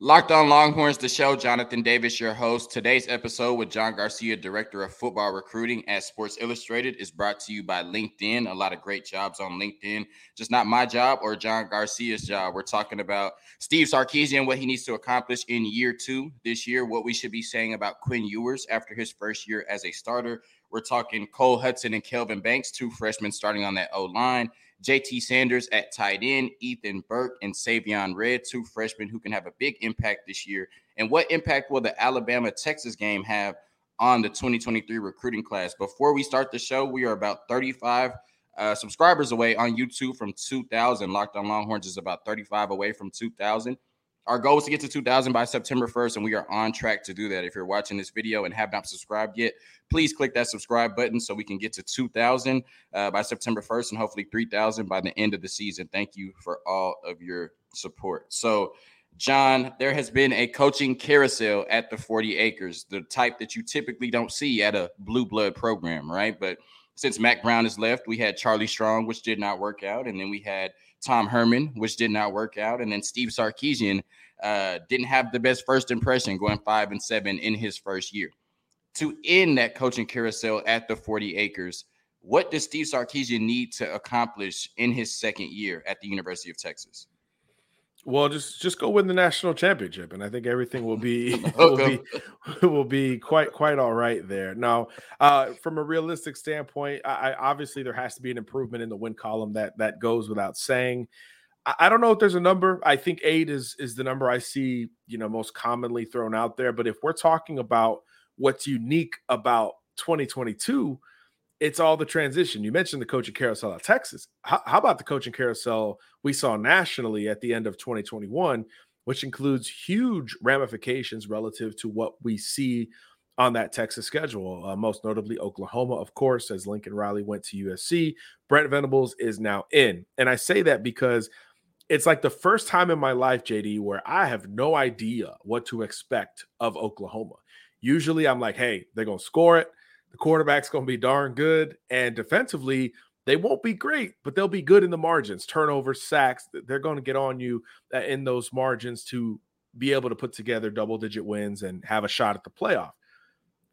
Locked on Longhorns, the show. Jonathan Davis, your host. Today's episode with John Garcia, Director of Football Recruiting at Sports Illustrated, is brought to you by LinkedIn. A lot of great jobs on LinkedIn. Just not my job or John Garcia's job. We're talking about Steve Sarkisian, what he needs to accomplish in year two this year, what we should be saying about Quinn Ewers after his first year as a starter. We're talking Cole Hudson and Kelvin Banks, two freshmen starting on that O line. JT Sanders at tight end, Ethan Burke and Savion Red, two freshmen who can have a big impact this year. And what impact will the Alabama Texas game have on the 2023 recruiting class? Before we start the show, we are about 35 uh, subscribers away on YouTube from 2,000. Locked on Longhorns is about 35 away from 2,000. Our goal is to get to 2,000 by September 1st, and we are on track to do that. If you're watching this video and have not subscribed yet, please click that subscribe button so we can get to 2,000 uh, by September 1st and hopefully 3,000 by the end of the season. Thank you for all of your support. So, John, there has been a coaching carousel at the 40 acres, the type that you typically don't see at a blue blood program, right? But since Mack Brown has left, we had Charlie Strong, which did not work out. And then we had Tom Herman, which did not work out. And then Steve Sarkisian uh, didn't have the best first impression going five and seven in his first year. To end that coaching carousel at the 40 acres, what does Steve Sarkisian need to accomplish in his second year at the University of Texas? Well, just just go win the national championship, and I think everything will be will be will be quite quite all right there. Now, uh, from a realistic standpoint, I, I, obviously there has to be an improvement in the win column that that goes without saying. I, I don't know if there's a number. I think eight is is the number I see you know most commonly thrown out there. But if we're talking about what's unique about 2022 it's all the transition. You mentioned the coaching carousel at Texas. How, how, about the coaching carousel we saw nationally at the end of 2021, which includes huge ramifications relative to what we see on that Texas schedule, uh, most notably Oklahoma, of course, as Lincoln Riley went to USC. Brent Venables is now in. And I say that because it's like the first time in my life, JD, where I have no idea what to expect of Oklahoma. Usually I'm like, hey, they're going to score it the quarterback's going to be darn good. And defensively, they won't be great, but they'll be good in the margins, turnovers, sacks. They're going to get on you uh, in those margins to be able to put together double digit wins and have a shot at the playoff.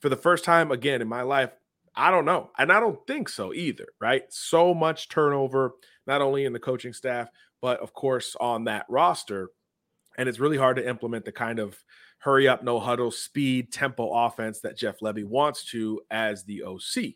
For the first time again in my life, I don't know. And I don't think so either, right? So much turnover, not only in the coaching staff, but of course on that roster. And it's really hard to implement the kind of hurry up, no huddle, speed, tempo offense that Jeff Lebby wants to as the OC.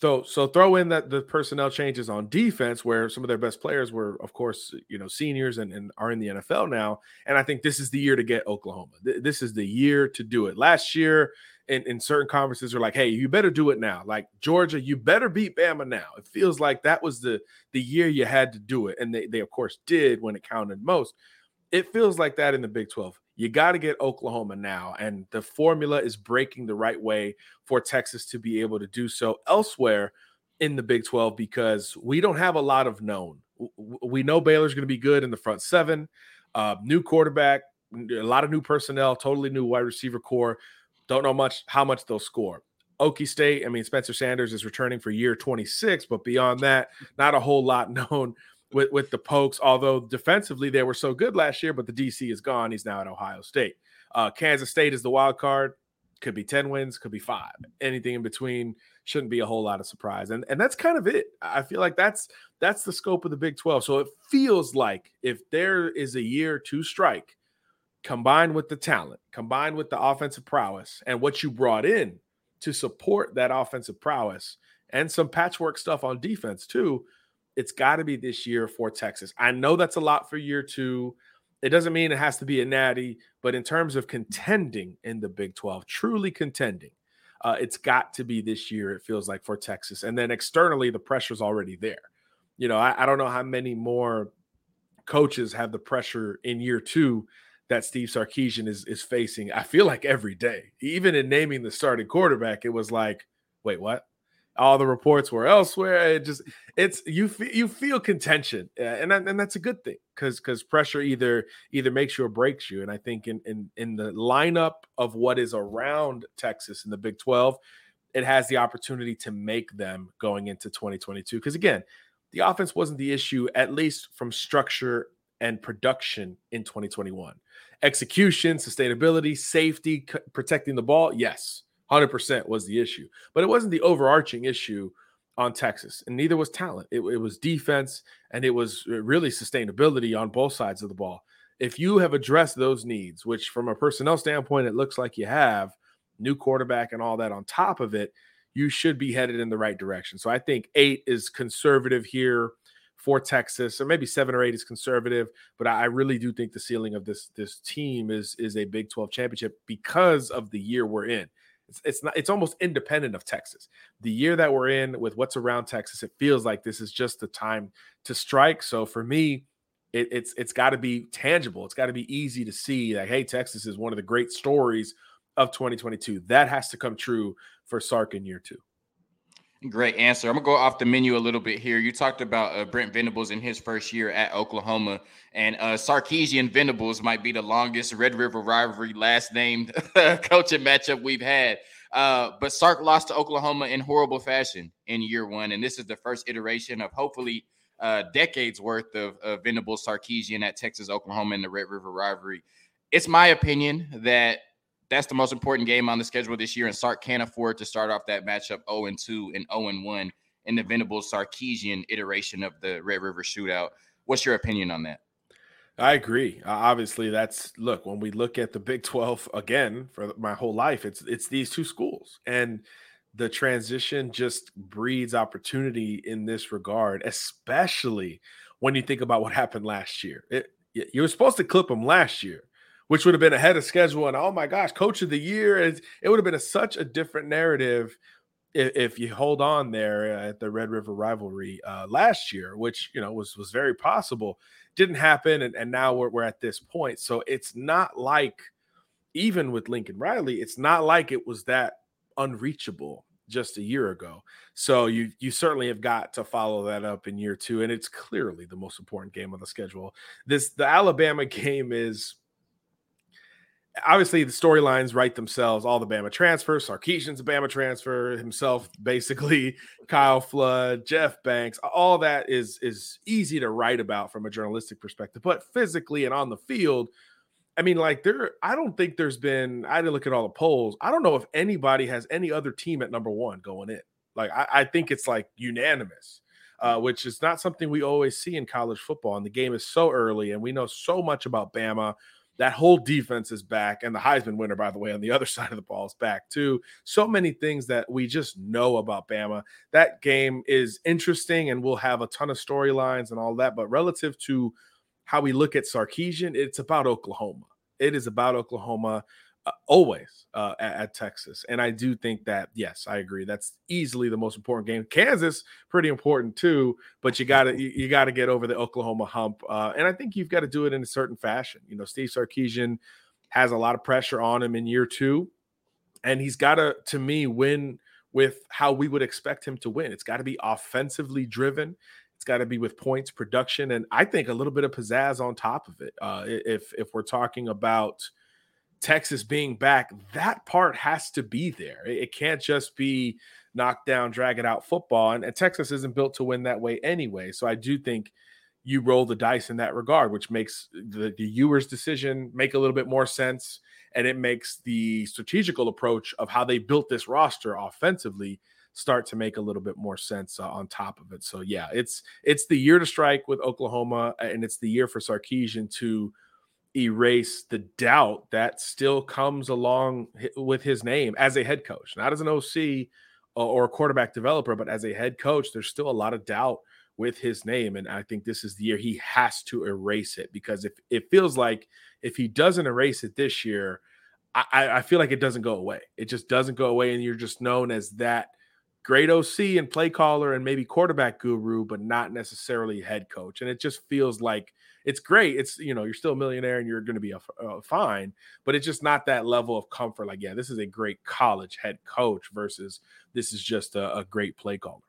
So, so throw in that the personnel changes on defense, where some of their best players were, of course, you know, seniors and, and are in the NFL now. And I think this is the year to get Oklahoma. This is the year to do it. Last year, in, in certain conferences, are like, hey, you better do it now. Like Georgia, you better beat Bama now. It feels like that was the the year you had to do it, and they they of course did when it counted most. It feels like that in the Big Twelve you got to get Oklahoma now. And the formula is breaking the right way for Texas to be able to do so elsewhere in the Big 12 because we don't have a lot of known. We know Baylor's going to be good in the front seven, uh, new quarterback, a lot of new personnel, totally new wide receiver core. Don't know much how much they'll score. Okie State, I mean, Spencer Sanders is returning for year 26, but beyond that, not a whole lot known with, with the Pokes, although defensively they were so good last year, but the DC is gone. He's now at Ohio State. Uh, Kansas State is the wild card. Could be 10 wins, could be five. Anything in between shouldn't be a whole lot of surprise. And and that's kind of it. I feel like that's that's the scope of the Big 12. So it feels like if there is a year to strike, combined with the talent, combined with the offensive prowess and what you brought in to support that offensive prowess and some patchwork stuff on defense too, it's got to be this year for Texas. I know that's a lot for year two. It doesn't mean it has to be a natty, but in terms of contending in the Big 12, truly contending, uh, it's got to be this year, it feels like, for Texas. And then externally, the pressure's already there. You know, I, I don't know how many more coaches have the pressure in year two that Steve Sarkisian is, is facing. I feel like every day, even in naming the starting quarterback, it was like, wait, what? All the reports were elsewhere. It just it's you feel you feel contention, and and that's a good thing because because pressure either either makes you or breaks you. And I think in in in the lineup of what is around Texas in the Big Twelve, it has the opportunity to make them going into 2022. Because again, the offense wasn't the issue, at least from structure and production in 2021. Execution, sustainability, safety, c- protecting the ball, yes, 100% was the issue. But it wasn't the overarching issue on Texas, and neither was talent. It, it was defense and it was uh, really sustainability on both sides of the ball. If you have addressed those needs, which from a personnel standpoint, it looks like you have, new quarterback and all that on top of it, you should be headed in the right direction. So I think eight is conservative here for Texas, or maybe seven or eight is conservative. But I really do think the ceiling of this this team is is a Big 12 championship because of the year we're in. It's, it's not it's almost independent of Texas. The year that we're in with what's around Texas, it feels like this is just the time to strike. So for me, it, it's it's got to be tangible. It's got to be easy to see that hey, Texas is one of the great stories of 2022. That has to come true for Sark in year two. Great answer. I'm gonna go off the menu a little bit here. You talked about uh, Brent Venables in his first year at Oklahoma, and uh, Sarkisian Venables might be the longest Red River rivalry last named coaching matchup we've had. Uh, but Sark lost to Oklahoma in horrible fashion in year one, and this is the first iteration of hopefully uh, decades worth of, of Venables Sarkisian at Texas Oklahoma in the Red River rivalry. It's my opinion that that's the most important game on the schedule this year, and Sark can't afford to start off that matchup 0 and 2 and 0 and 1 in the Venables Sarkisian iteration of the Red River Shootout. What's your opinion on that? I agree. Uh, obviously, that's look when we look at the Big Twelve again for my whole life. It's it's these two schools, and the transition just breeds opportunity in this regard, especially when you think about what happened last year. It, you were supposed to clip them last year, which would have been ahead of schedule. And oh my gosh, coach of the year. It, it would have been a, such a different narrative if, if, you hold on there at the Red River rivalry uh, last year, which you know was was very possible. Didn't happen, and, and now we're, we're at this point. So it's not like even with Lincoln Riley, it's not like it was that unreachable just a year ago. So you you certainly have got to follow that up in year two, and it's clearly the most important game on the schedule. This the Alabama game is obviously the storylines write themselves. All the Bama transfers, Sarkisian's a Bama transfer himself, basically. Kyle Flood, Jeff Banks, all that is is easy to write about from a journalistic perspective, but physically and on the field. I mean, like there, I don't think there's been. I didn't look at all the polls. I don't know if anybody has any other team at number one going in. Like I, I think it's like unanimous, uh, which is not something we always see in college football. And the game is so early, and we know so much about Bama that whole defense is back, and the Heisman winner, by the way, on the other side of the ball is back too. So many things that we just know about Bama. That game is interesting, and we'll have a ton of storylines and all that. But relative to how we look at Sarkisian, it's about Oklahoma. It is about Oklahoma uh, always uh, at, at, Texas. And I do think that, yes, I agree. That's easily the most important game. Kansas, pretty important too, but you got to you, you got to get over the Oklahoma hump. Uh, and I think you've got to do it in a certain fashion. You know, Steve Sarkisian has a lot of pressure on him in year two, and he's got to, to me, win with how we would expect him to win. It's got to be offensively driven. It's got to be with points, production, and I think a little bit of pizzazz on top of it. Uh, if if we're talking about Texas being back, that part has to be there. It, can't just be knock down, drag it out football. And, and, Texas isn't built to win that way anyway. So I do think you roll the dice in that regard, which makes the, the Ewers decision make a little bit more sense. And it makes the strategical approach of how they built this roster offensively start to make a little bit more sense uh, on top of it. So yeah, it's it's the year to strike with Oklahoma, and it's the year for Sarkisian to erase the doubt that still comes along with his name as a head coach, not as an OC or a quarterback developer, but as a head coach. There's still a lot of doubt with his name, and I think this is the year he has to erase it because if it feels like if he doesn't erase it this year, I, I feel like it doesn't go away. It just doesn't go away, and you're just known as that great OC and play caller and maybe quarterback guru, but not necessarily head coach. And it just feels like it's great. It's you know you're still a millionaire and you're going to be a, a, fine, but it's just not that level of comfort. Like yeah, this is a great college head coach versus this is just a, a great play caller.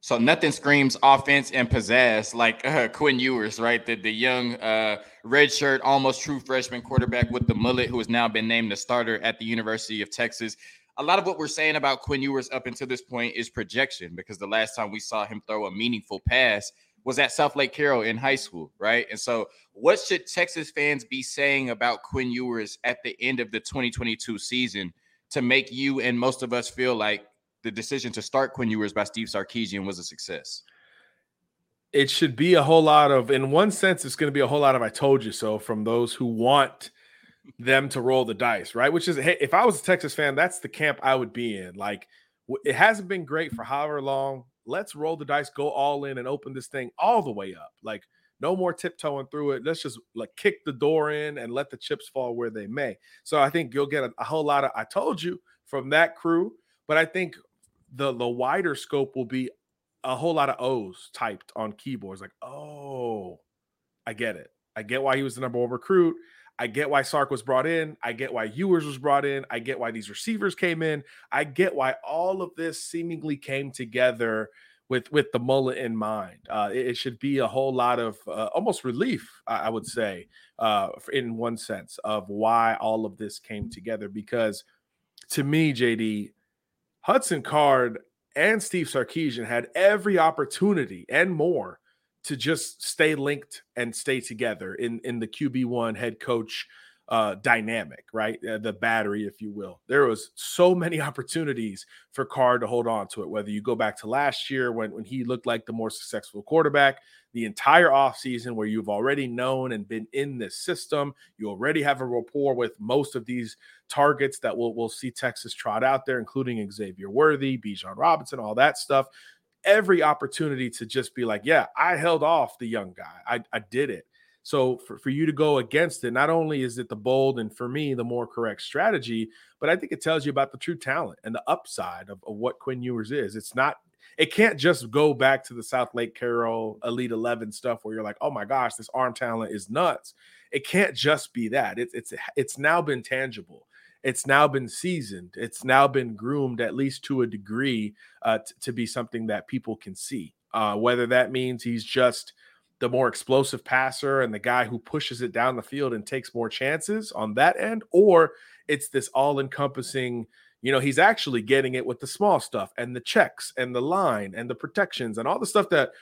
So nothing screams offense and pizzazz like uh, Quinn Ewers, right? The the young uh, red shirt, almost true freshman quarterback with the mullet, who has now been named the starter at the University of Texas. A lot of what we're saying about Quinn Ewers up until this point is projection, because the last time we saw him throw a meaningful pass was at Southlake Carroll in high school, right? And so, what should Texas fans be saying about Quinn Ewers at the end of the 2022 season to make you and most of us feel like the decision to start Quinn Ewers by Steve Sarkisian was a success? It should be a whole lot of, in one sense, it's going to be a whole lot of "I told you so" from those who want them to roll the dice, right? Which is, hey, if I was a Texas fan, that's the camp I would be in. Like, it hasn't been great for however long let's roll the dice, go all in, and open this thing all the way up. Like no more tiptoeing through it. Let's just like kick the door in and let the chips fall where they may. So I think you'll get a, a whole lot of I told you from that crew, but I think the the wider scope will be a whole lot of O's typed on keyboards. Like, oh, I get it. I get why he was the number one recruit. I get why Sark was brought in. I get why Ewers was brought in. I get why these receivers came in. I get why all of this seemingly came together with with the mullet in mind. Uh, it, it, should be a whole lot of uh, almost relief, I, I would say, uh, in one sense, of why all of this came together. Because to me, JD, Hudson Card and Steve Sarkisian had every opportunity and more to just stay linked and stay together in in the QB1 head coach uh, dynamic, right? Uh, the battery, if you will. There was so many opportunities for Card to hold on to it. Whether you go back to last year when when he looked like the more successful quarterback, the entire offseason where you've already known and been in this system, you already have a rapport with most of these targets that we'll, we'll see Texas trot out there, including Xavier Worthy, Bijan Robinson, all that stuff every opportunity to just be like, yeah, I held off the young guy. I, I did it. So for, for you to go against it, not only is it the bold and for me the more correct strategy, but I think it tells you about the true talent and the upside of, of what Quinn Ewers is. It's not, it can't just go back to the Southlake Carroll Elite 11 stuff where you're like, oh my gosh, this arm talent is nuts. It can't just be that. It's it's it's now been tangible it's now been seasoned. It's now been groomed at least to a degree uh, t- to be something that people can see. Uh, whether that means he's just the more explosive passer and the guy who pushes it down the field and takes more chances on that end, or it's this all encompassing, you know, he's actually getting it with the small stuff and the checks and the line and the protections and all the stuff that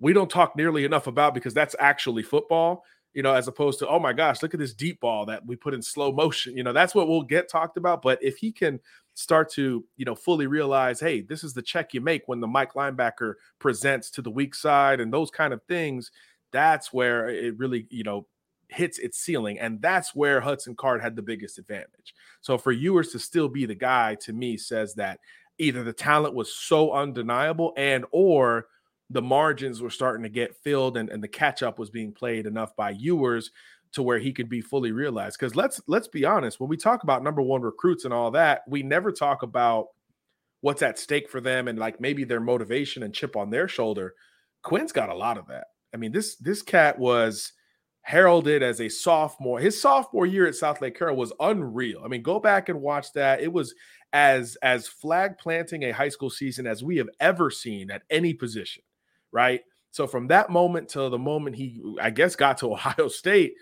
we don't talk nearly enough about because that's actually football you know, as opposed to, oh my gosh, look at this deep ball that we put in slow motion. You know, that's what we'll get talked about. But if he can start to, you know, fully realize, hey, this is the check you make when the Mike linebacker presents to the weak side and those kind of things, that's where it really, you know, hits its ceiling. And that's where Hudson Card had the biggest advantage. So for Ewers to still be the guy to me says that either the talent was so undeniable and or the margins were starting to get filled and, and the catch up was being played enough by Ewers to where he could be fully realized. Because let's let's be honest, when we talk about number one recruits and all that, we never talk about what's at stake for them and like maybe their motivation and chip on their shoulder. Quinn's got a lot of that. I mean, this this cat was heralded as a sophomore. His sophomore year at Southlake Carroll was unreal. I mean, go back and watch that. It was as as flag planting a high school season as we have ever seen at any position right? So from that moment till the moment he, I guess, got to Ohio State,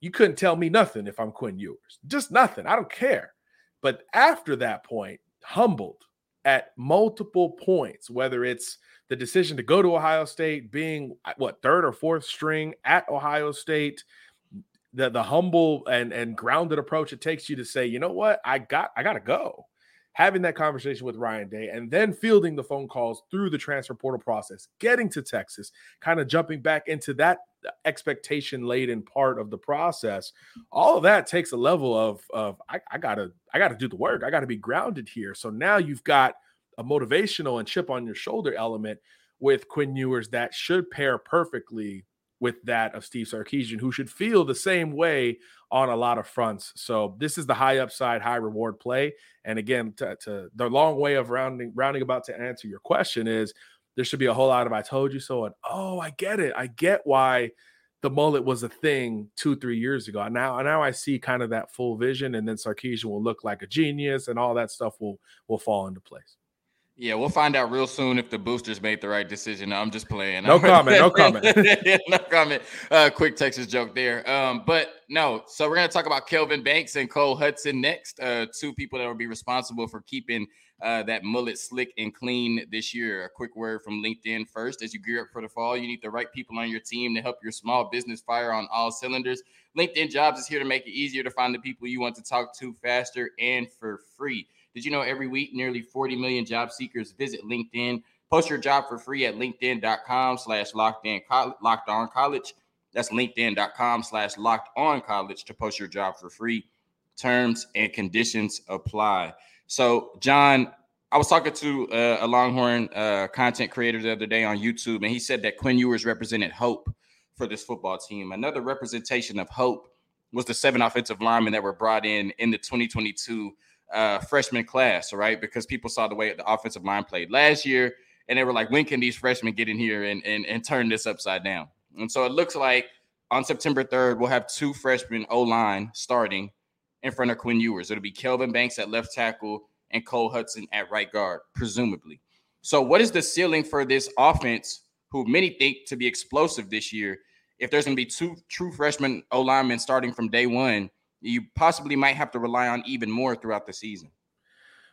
you couldn't tell me nothing if I'm Quinn Ewers. Just nothing. I don't care. But after that point, humbled at multiple points, whether it's the decision to go to Ohio State, being uh, what third or fourth string at Ohio State, the the humble and and grounded approach it takes you to say, you know what, I got I got to go having that conversation with Ryan Day, and then fielding the phone calls through the transfer portal process, getting to Texas, kind of jumping back into that uh, expectation laden part of the process. All of that takes a level of of I, I gotta I gotta do the work. I gotta be grounded here. So now you've got a motivational and chip on your shoulder element with Quinn Ewers that should pair perfectly with that of Steve Sarkisian, who should feel the same way on a lot of fronts. So this is the high upside, high reward play. And again, to, to, the long way of rounding rounding about to answer your question is there should be a whole lot of I told you so and oh, I get it. I get why the mullet was a thing two, three years ago. And Now, now I see kind of that full vision, and then Sarkisian will look like a genius, and all that stuff will will fall into place. Yeah, we'll find out real soon if the boosters made the right decision. No, I'm just playing. No comment. No comment. no comment. Uh, quick Texas joke there. Um, but no. So we're gonna talk about Kelvin Banks and Cole Hudson next. Uh, two people that will be responsible for keeping uh, that mullet slick and clean this year. A quick word from LinkedIn first. As you gear up for the fall, you need the right people on your team to help your small business fire on all cylinders. LinkedIn Jobs is here to make it easier to find the people you want to talk to faster and for free. Did you know every week nearly 40 million job seekers visit LinkedIn? Post your job for free at linkedin.com slash locked locked on college. That's linkedin.com slash locked on college to post your job for free. Terms and conditions apply. So, John, I was talking to uh, a Longhorn uh, content creator the other day on YouTube, and he said that Quinn Ewers represented hope for this football team. Another representation of hope was the seven offensive linemen that were brought in in the 2022 uh, freshman class, right? Because people saw the way the offensive line played last year, and they were like, when can these freshmen get in here and, and, and turn this upside down? And so it looks like on September 3rd, we'll have two freshmen O line starting in front of Quinn Ewers. It'll be Kelvin Banks at left tackle and Cole Hudson at right guard, presumably. So, what is the ceiling for this offense, who many think to be explosive this year? If there's going to be two true freshman O linemen starting from day one, you possibly might have to rely on even more throughout the season.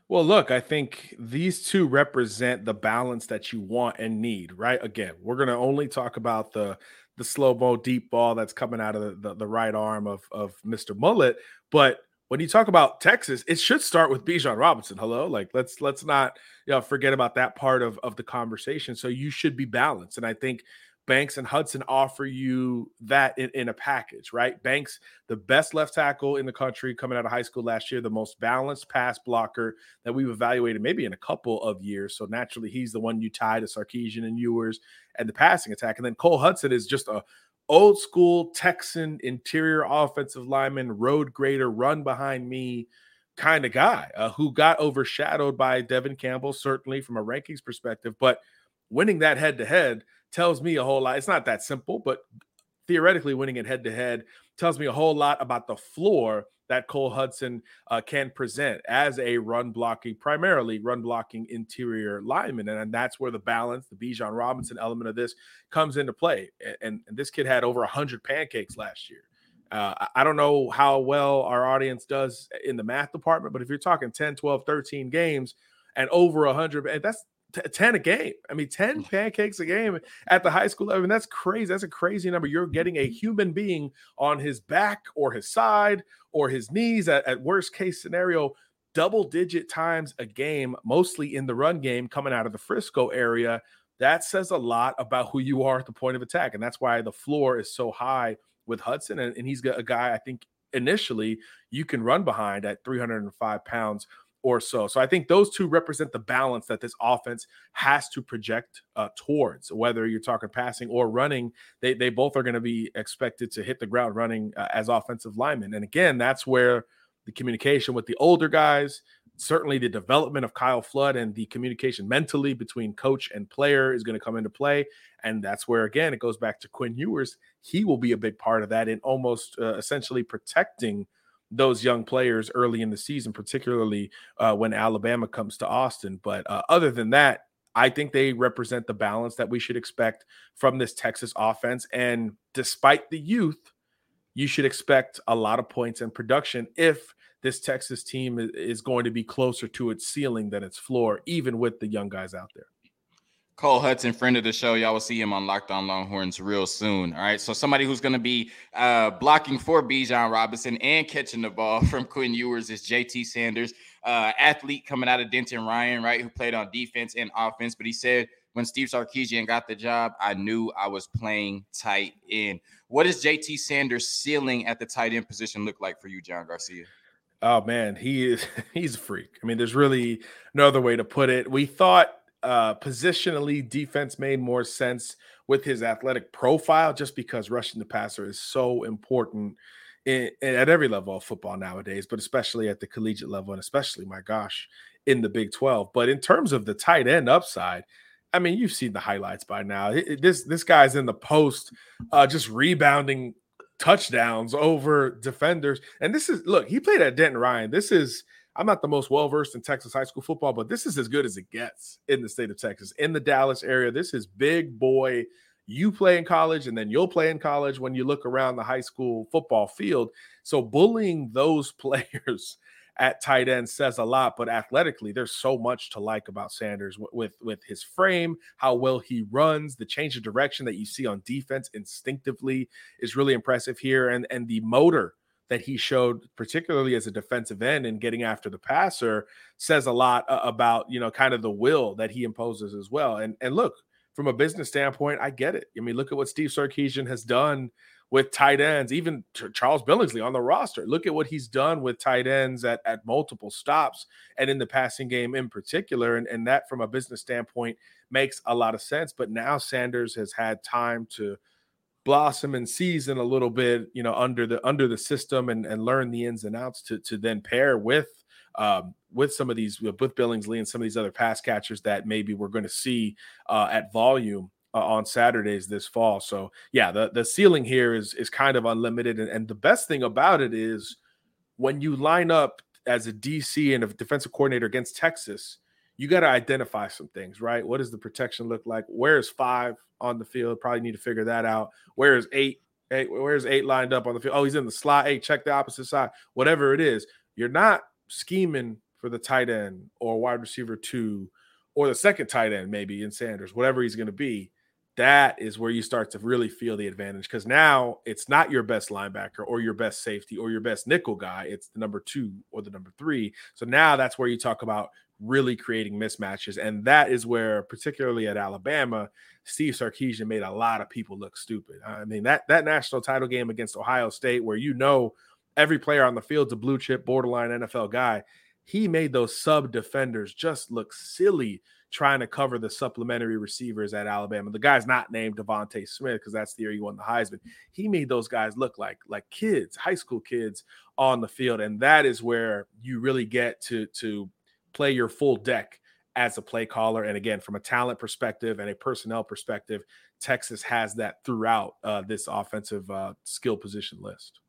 Well, look, I think these two represent the balance that you want and need, right? Again, we're going to only talk about the the slow mo deep ball that's coming out of the, the, the right arm of, of Mr. Mullet. But when you talk about Texas, it should start with Bijan Robinson. Hello, like let's let's not you know forget about that part of of the conversation. So you should be balanced, and I think Banks and Hudson offer you that in, in, a package, right? Banks, the best left tackle in the country coming out of high school last year, the most balanced pass blocker that we've evaluated maybe in a couple of years. So naturally, he's the one you tie to Sarkisian and Ewers and the passing attack. And then Cole Hudson is just a old school Texan interior offensive lineman, road grader, run behind me kind of guy uh, who got overshadowed by Devon Campbell, certainly from a rankings perspective, but winning that head to head – tells me a whole lot. It's not that simple, but theoretically, winning it head to head tells me a whole lot about the floor that Cole Hudson uh, can present as a run blocking, primarily run blocking interior lineman. And, and that's where the balance, the Bijan Robinson element of this comes into play. And, and this kid had over 100 pancakes last year. Uh, I don't know how well our audience does in the math department, but if you're talking 10, 12, 13 games and over 100, that's t- 10 a game. I mean, 10 mm. pancakes a game at the high school level. I mean, that's crazy. That's a crazy number. You're getting a human being on his back or his side or his knees at, at worst case scenario, double digit times a game, mostly in the run game coming out of the Frisco area. That says a lot about who you are at the point of attack. And that's why the floor is so high with Hudson. And, and he's got a guy, I think, initially you can run behind at 305 pounds or so. So I think those two represent the balance that this offense has to project uh, towards. Whether you're talking passing or running, they they both are going to be expected to hit the ground running uh, as offensive linemen. And again, that's where the communication with the older guys, certainly the development of Kyle Flood and the communication mentally between coach and player is going to come into play. And that's where again it goes back to Quinn Ewers. He will be a big part of that in almost uh, essentially protecting those young players early in the season, particularly uh, when Alabama comes to Austin. But uh, other than that, I think they represent the balance that we should expect from this Texas offense. And despite the youth, you should expect a lot of points and production if this Texas team is going to be closer to its ceiling than its floor, even with the young guys out there. Cole Hudson, friend of the show. Y'all will see him on Locked On Longhorns real soon. All right. So somebody who's going to be uh, blocking for Bijan Robinson and catching the ball from Quinn Ewers is JT Sanders, uh, athlete coming out of Denton Ryan, right, who played on defense and offense. But he said when Steve Sarkisian got the job, I knew I was playing tight end. What does JT Sanders' ceiling at the tight end position look like for you, John Garcia? Oh man, he is he's a freak. I mean, there's really no other way to put it. We thought uh, positionally, defense made more sense with his athletic profile just because rushing the passer is so important in, in, at every level of football nowadays, but especially at the collegiate level and especially, my gosh, in the Big 12. But in terms of the tight end upside, I mean, you've seen the highlights by now. This this guy's in the post, uh, just rebounding touchdowns over defenders. And this is look, he played at Denton Ryan. This is I'm not the most well versed in Texas high school football, but this is as good as it gets in the state of Texas, in the Dallas area. This is big boy. You play in college, and then you'll play in college when you look around the high school football field. So, bullying those players at tight end says a lot. But athletically, there's so much to like about Sanders with, with, with his frame, how well he runs, the change of direction that you see on defense instinctively is really impressive here, and and the motor that he showed, particularly as a defensive end and getting after the passer, says a lot uh, about you know kind of the will that he imposes as well. And and look, from a business standpoint, I get it. I mean, look at what Steve Sarkisian has done with tight ends, even Charles Billingsley on the roster. Look at what he's done with tight ends at, at multiple stops and in the passing game in particular. And, and that, from a business standpoint, makes a lot of sense. But now Sanders has had time to blossom and season a little bit, you know, under the under the system and, and learn the ins and outs to to then pair with um, with some of these with Billingsley and some of these other pass catchers that maybe we're going to see uh, at volume uh, on Saturdays this fall. So yeah, the the ceiling here is is kind of unlimited, and, and the best thing about it is when you line up as a DC and a defensive coordinator against Texas, you got to identify some things, right? What does the protection look like? Where is five on the field? Probably need to figure that out. Where is eight? Hey, where's eight lined up on the field? Oh, he's in the slot. Hey, check the opposite side. Whatever it is, you're not scheming for the tight end or wide receiver two or the second tight end, maybe in Sanders, whatever he's going to be that is where you start to really feel the advantage because now it's not your best linebacker or your best safety or your best nickel guy. It's the number two or the number three. So now that's where you talk about really creating mismatches. And that is where, particularly at Alabama, Steve Sarkisian made a lot of people look stupid. I mean, that that national title game against Ohio State, where you know every player on the field's a blue chip, borderline NFL guy, he made those sub defenders just look silly trying to cover the supplementary receivers at Alabama. The guy's not named DeVonta Smith because that's the year he won the Heisman. He made those guys look like like kids, high school kids on the field, and that is where you really get to to play your full deck as a play caller. And again, from a talent perspective and a personnel perspective, Texas has that throughout uh, this offensive uh, skill position list.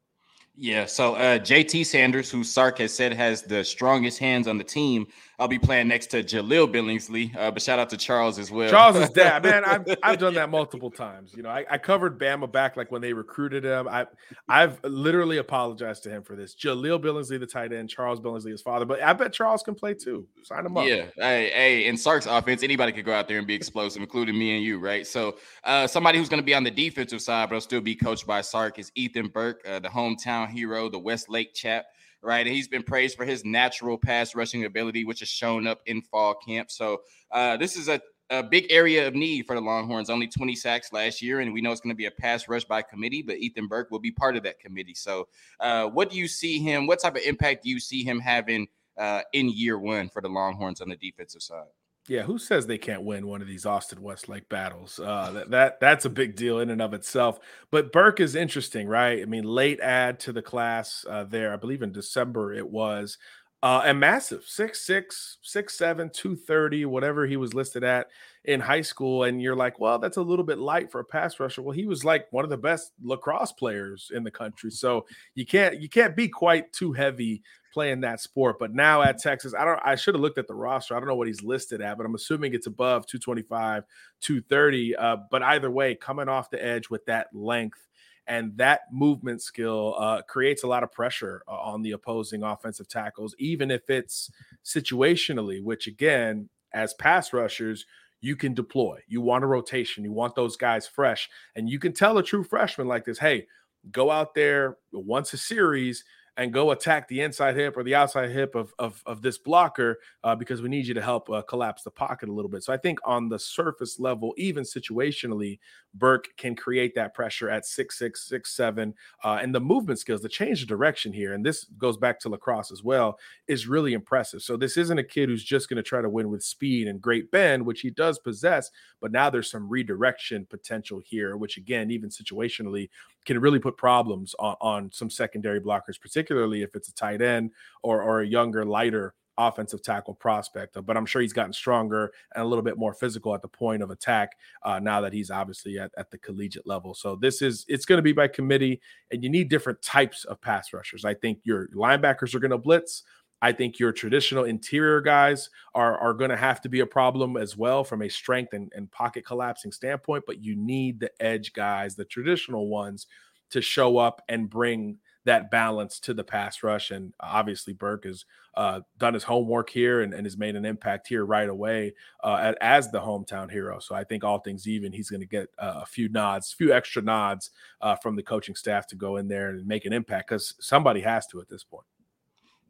Yeah, so uh, JT Sanders, who Sark has said has the strongest hands on the team, I'll be playing next to Jahleel Billingsley. Uh, but shout out to Charles as well. Charles is dad, man. I've, I've done that multiple times. You know, I, I, covered Bama back like when they recruited him. I I've literally apologized to him for this. Jahleel Billingsley, the tight end, Charles Billingsley, his father. But I bet Charles can play too. Sign him up. Yeah. Hey, hey, in Sark's offense, anybody could go out there and be explosive, including me and you, right? So uh, somebody who's going to be on the defensive side, but will still be coached by Sark is Ethan Burke, uh, the hometown hero, the Westlake chap right? And he's been praised for his natural pass rushing ability, which has shown up in fall camp. So uh, this is a, a big area of need for the Longhorns. Only 20 sacks last year, and we know it's going to be a pass rush by committee, but Ethan Burke will be part of that committee. So, uh, what do you see him? What type of impact do you see him having uh, in year one for the Longhorns on the defensive side? Yeah, who says they can't win one of these Austin Westlake battles? Uh, that, that that's a big deal in and of itself. But Burke is interesting, right? I mean, late add to the class uh, there. I believe in December it was, uh, and massive six six six seven two thirty, whatever he was listed at in high school. And you're like, well, that's a little bit light for a pass rusher. Well, he was like one of the best lacrosse players in the country, so you can't you can't be quite too heavy playing that sport. But now at Texas, I don't I should have looked at the roster. I don't know what he's listed at, but I'm assuming it's above 225, 230. Uh, but either way, coming off the edge with that length and that movement skill uh, creates a lot of pressure uh, on the opposing offensive tackles, even if it's situationally, which again, as pass rushers, you can deploy. You want a rotation. You want those guys fresh. And you can tell a true freshman like this, hey, go out there once a series and go attack the inside hip or the outside hip of of, of this blocker uh, because we need you to help uh, collapse the pocket a little bit. So I think on the surface level, even situationally, Burke can create that pressure at six six six seven, uh, and the movement skills, the change of direction here, and this goes back to lacrosse as well, is really impressive. So this isn't a kid who's just going to try to win with speed and great bend, which he does possess, but now there's some redirection potential here, which again, even situationally, can really put problems on, on some secondary blockers, particularly if it's a tight end or or a younger, lighter offensive tackle prospect. But I'm sure he's gotten stronger and a little bit more physical at the point of attack uh, now that he's obviously at, at the collegiate level. So this is it's going to be by committee, and you need different types of pass rushers. I think your linebackers are going to blitz. I think your traditional interior guys are, are going to have to be a problem as well from a strength and, and pocket collapsing standpoint, but you need the edge guys, the traditional ones, to show up and bring that balance to the pass rush. And obviously, Burke has uh, done his homework here and, and, has made an impact here right away uh, as the hometown hero. So I think all things even, he's going to get uh, a few nods, a few extra nods uh, from the coaching staff to go in there and make an impact because somebody has to at this point.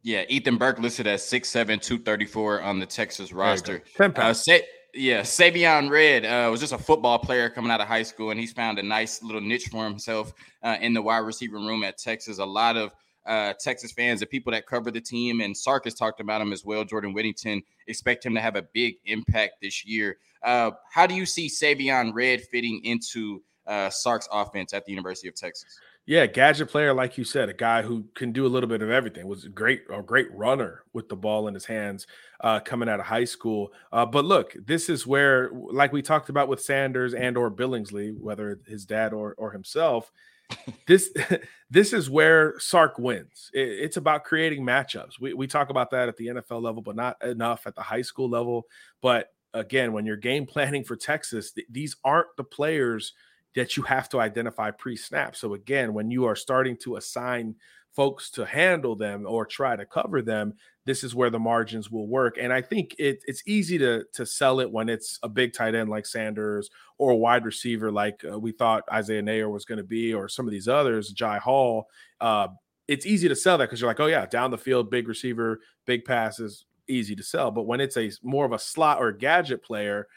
Yeah, Ethan Burke listed as 6'7", 234 on the Texas roster. Ten uh, pounds. Yeah, Savion Red uh, was just a football player coming out of high school, and he's found a nice little niche for himself uh, in the wide receiver room at Texas. A lot of uh, Texas fans, the people that cover the team, and Sark has talked about him as well. Jordan Whittington expect him to have a big impact this year. Uh, how do you see Savion Red fitting into uh, Sark's offense at the University of Texas? Yeah, gadget player, like you said, a guy who can do a little bit of everything. Was a great, a great runner with the ball in his hands uh, coming out of high school. Uh, but look, this is where, like we talked about with Sanders and or Billingsley, whether his dad or or himself, this this is where Sark wins. It, it's about creating matchups. We we talk about that at the NFL level, but not enough at the high school level. But again, when you're game planning for Texas, th- these aren't the players that you have to identify pre-snap. So again, when you are starting to assign folks to handle them or try to cover them, this is where the margins will work. And I think it, it's easy to to sell it when it's a big tight end like Sanders or a wide receiver like uh, we thought Isaiah Neyor was going to be, or some of these others, Agiye Hall. Uh, it's easy to sell that because you're like, oh yeah, down the field, big receiver, big passes, easy to sell. But when it's a more of a slot or gadget player,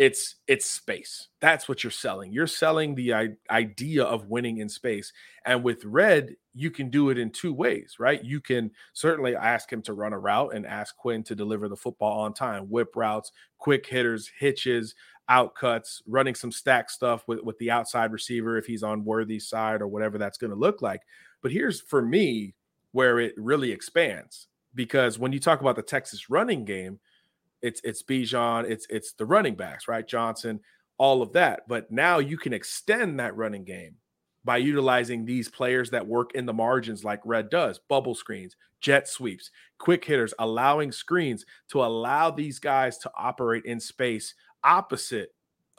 it's it's space. That's what you're selling. You're selling the I- idea of winning in space. And with red you can do it in two ways right? You can certainly ask him to run a route and ask quinn to deliver the football on time. Whip routes quick hitters hitches out cuts running some stack stuff with, with the outside receiver if he's on worthy side or whatever that's going to look like. But here's for me where it really expands. Because when you talk about the texas running game it's it's Bijan, it's it's the running backs, right? Johnson, all of that. But now you can extend that running game by utilizing these players that work in the margins like Red does, bubble screens, jet sweeps, quick hitters, allowing screens to allow these guys to operate in space opposite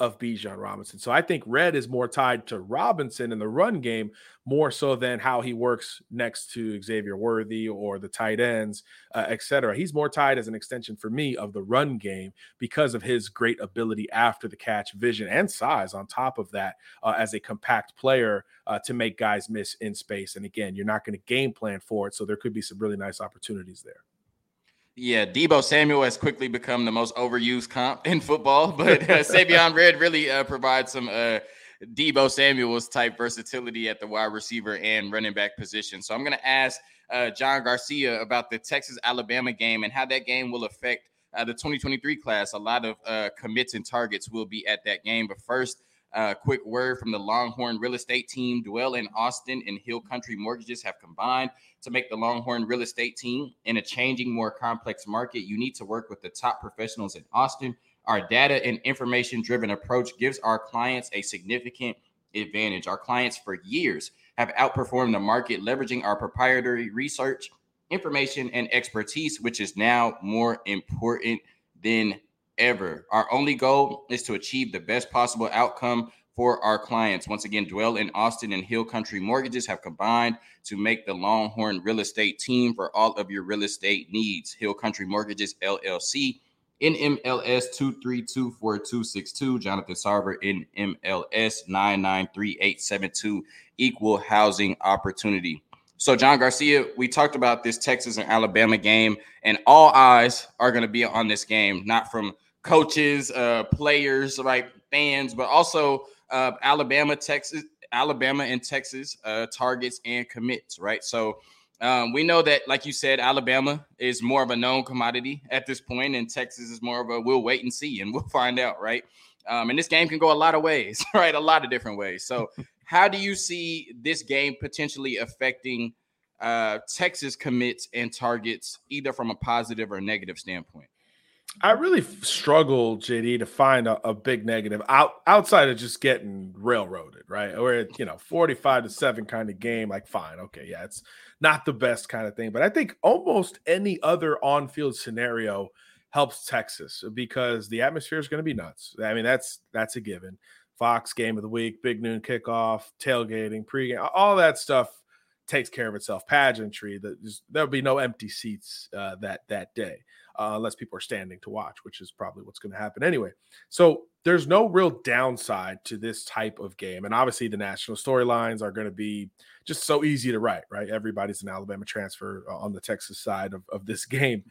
of Bijan Robinson. So I think Red is more tied to Robinson in the run game more so than how he works next to Xavier Worthy or the tight ends, uh, etc. He's more tied as an extension for me of the run game because of his great ability after the catch, vision, and size. On top of that, uh, as a compact player uh, to make guys miss in space. And again, you're not going to game plan for it, so there could be some really nice opportunities there. Yeah, Deebo Samuel has quickly become the most overused comp in football, but uh, Savion Red really uh, provides some uh, Deebo Samuel's type versatility at the wide receiver and running back position. So I'm going to ask uh, John Garcia about the Texas Alabama game and how that game will affect uh, the 2023 class. A lot of uh, commits and targets will be at that game. But first, uh, quick word from the Longhorn real estate team. Dwell in Austin and Hill Country Mortgages have combined to make the Longhorn real estate team in a changing, more complex market. You need to work with the top professionals in Austin. Our data and information driven approach gives our clients a significant advantage. Our clients for years have outperformed the market, leveraging our proprietary research, information, and expertise, which is now more important than ever. Our only goal is to achieve the best possible outcome for our clients. Once again, Dwell in Austin and Hill Country Mortgages have combined to make the Longhorn Real Estate team for all of your real estate needs. Hill Country Mortgages LLC, NMLS 2324262, Jonathan Sarver, NMLS 993872, Equal Housing Opportunity. So, John Garcia, we talked about this Texas and Alabama game, and all eyes are going to be on this game, not from coaches, uh, players, right, fans, but also uh, Alabama, Texas, Alabama and Texas uh, targets and commits, right? So um, we know that, like you said, Alabama is more of a known commodity at this point, and Texas is more of a we'll wait and see, and we'll find out, right? Um, and this game can go a lot of ways, right? A lot of different ways. So how do you see this game potentially affecting uh, Texas commits and targets, either from a positive or negative standpoint? I really struggle, JD, to find a, a, big negative out outside of just getting railroaded, right? Or you know, forty-five to seven kind of game. Like, fine, okay, yeah, it's not the best kind of thing, but I think almost any other on-field scenario helps Texas because the atmosphere is going to be nuts. I mean, that's that's a given. Fox game of the week, big noon kickoff, tailgating, pregame, all that stuff takes care of itself. Pageantry, that there'll be no empty seats uh, that that day uh, unless people are standing to watch, which is probably what's going to happen anyway. So there's no real downside to this type of game, and obviously the national storylines are going to be just so easy to write. Right, everybody's an Alabama transfer uh, on the Texas side of, of this game,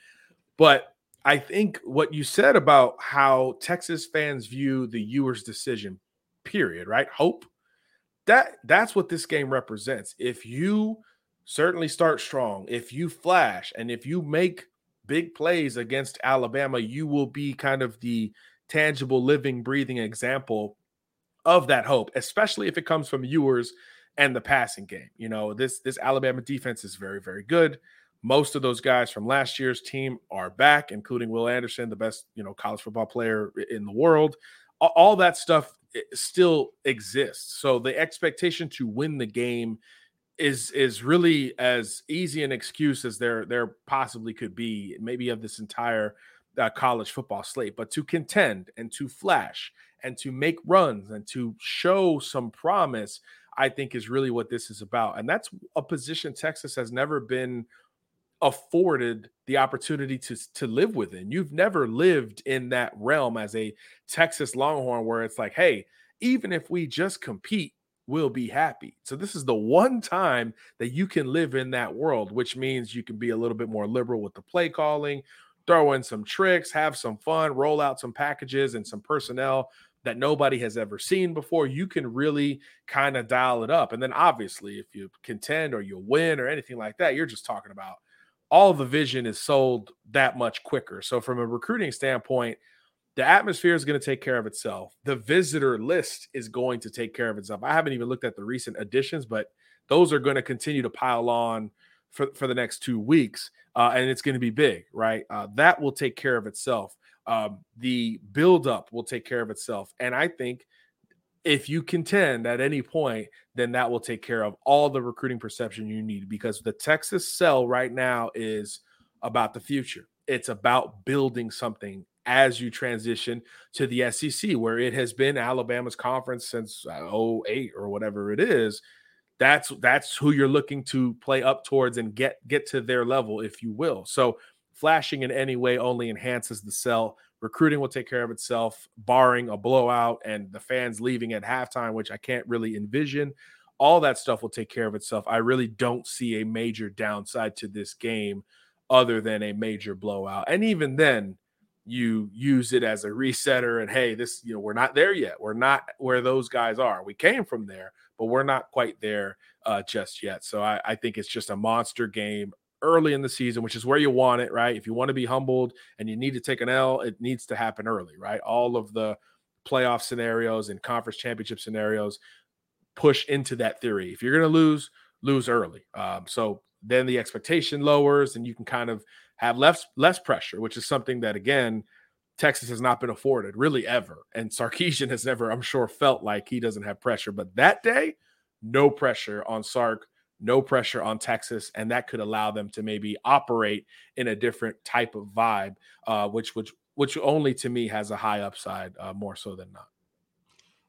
but I think what you said about how Texas fans view the Ewers decision, period, right? Hope that that's what this game represents. If you certainly start strong, if you flash, and if you make big plays against Alabama, you will be kind of the tangible, living, breathing example of that hope, especially if it comes from Ewers and the passing game. You know, this this Alabama defense is very, very good. Most of those guys from last year's team are back, including Will Anderson, the best, you know, college football player in the world. All that stuff eh, still exists. So the expectation to win the game is is really as easy an excuse as there there possibly could be, maybe of this entire uh, college football slate. But to contend and to flash and to make runs and to show some promise, I think is really what this is about. And that's a position Texas has never been afforded the opportunity to to live within. You've never lived in that realm as a Texas Longhorn where it's like, hey, even if we just compete, we'll be happy. So this is the one time that you can live in that world, which means you can be a little bit more liberal with the play calling, throw in some tricks, have some fun, roll out some packages and some personnel that nobody has ever seen before, you can really kind of dial it up. And then obviously, if you contend or you win or anything like that, you're just talking about all the vision is sold that much quicker. So, from a recruiting standpoint, the atmosphere is going to take care of itself. The visitor list is going to take care of itself. I haven't even looked at the recent additions, but those are going to continue to pile on for, for the next two weeks. Uh, and it's going to be big, right? Uh, that will take care of itself. Um, the buildup will take care of itself. And I think if you contend at any point, then that will take care of all the recruiting perception you need because the Texas sell right now is about the future. It's about building something as you transition to the SEC, where it has been Alabama's conference since uh, 08 or whatever it is. That's that's who you're looking to play up towards and get get to their level, if you will. So flashing in any way only enhances the sell recruiting will take care of itself, barring a blowout and the fans leaving at halftime, which I can't really envision. All that stuff will take care of itself. I really don't see a major downside to this game other than a major blowout. And even then, you use it as a resetter and hey, this, you know, we're not there yet. We're not where those guys are. We came from there, but we're not quite there uh, just yet. So I, I think it's just a monster game early in the season, which is where you want it, right? If you want to be humbled and you need to take an L, it needs to happen early, right? All of the playoff scenarios and conference championship scenarios push into that theory. If you're going to lose, lose early. Um, so then the expectation lowers and you can kind of have less less pressure, which is something that again Texas has not been afforded really ever. And Sarkisian has never, I'm sure, felt like he doesn't have pressure. But that day, no pressure on Sark no pressure on Texas, and that could allow them to maybe operate in a different type of vibe, uh, which which which only to me has a high upside uh, more so than not.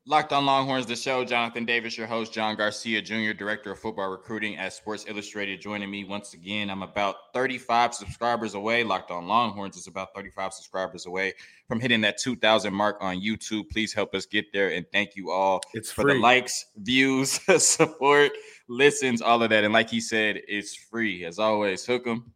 Locked on Longhorns, the show. Jonathan Davis, your host. John Garcia, Jr., Director of Football Recruiting at Sports Illustrated, joining me once again. I'm about 35 subscribers away. Locked on Longhorns is about 35 subscribers away from hitting that 2,000 mark on YouTube. Please help us get there. And thank you all it's for free. the likes, views, support, listens, all of that. And like he said, it's free. As always, hook 'em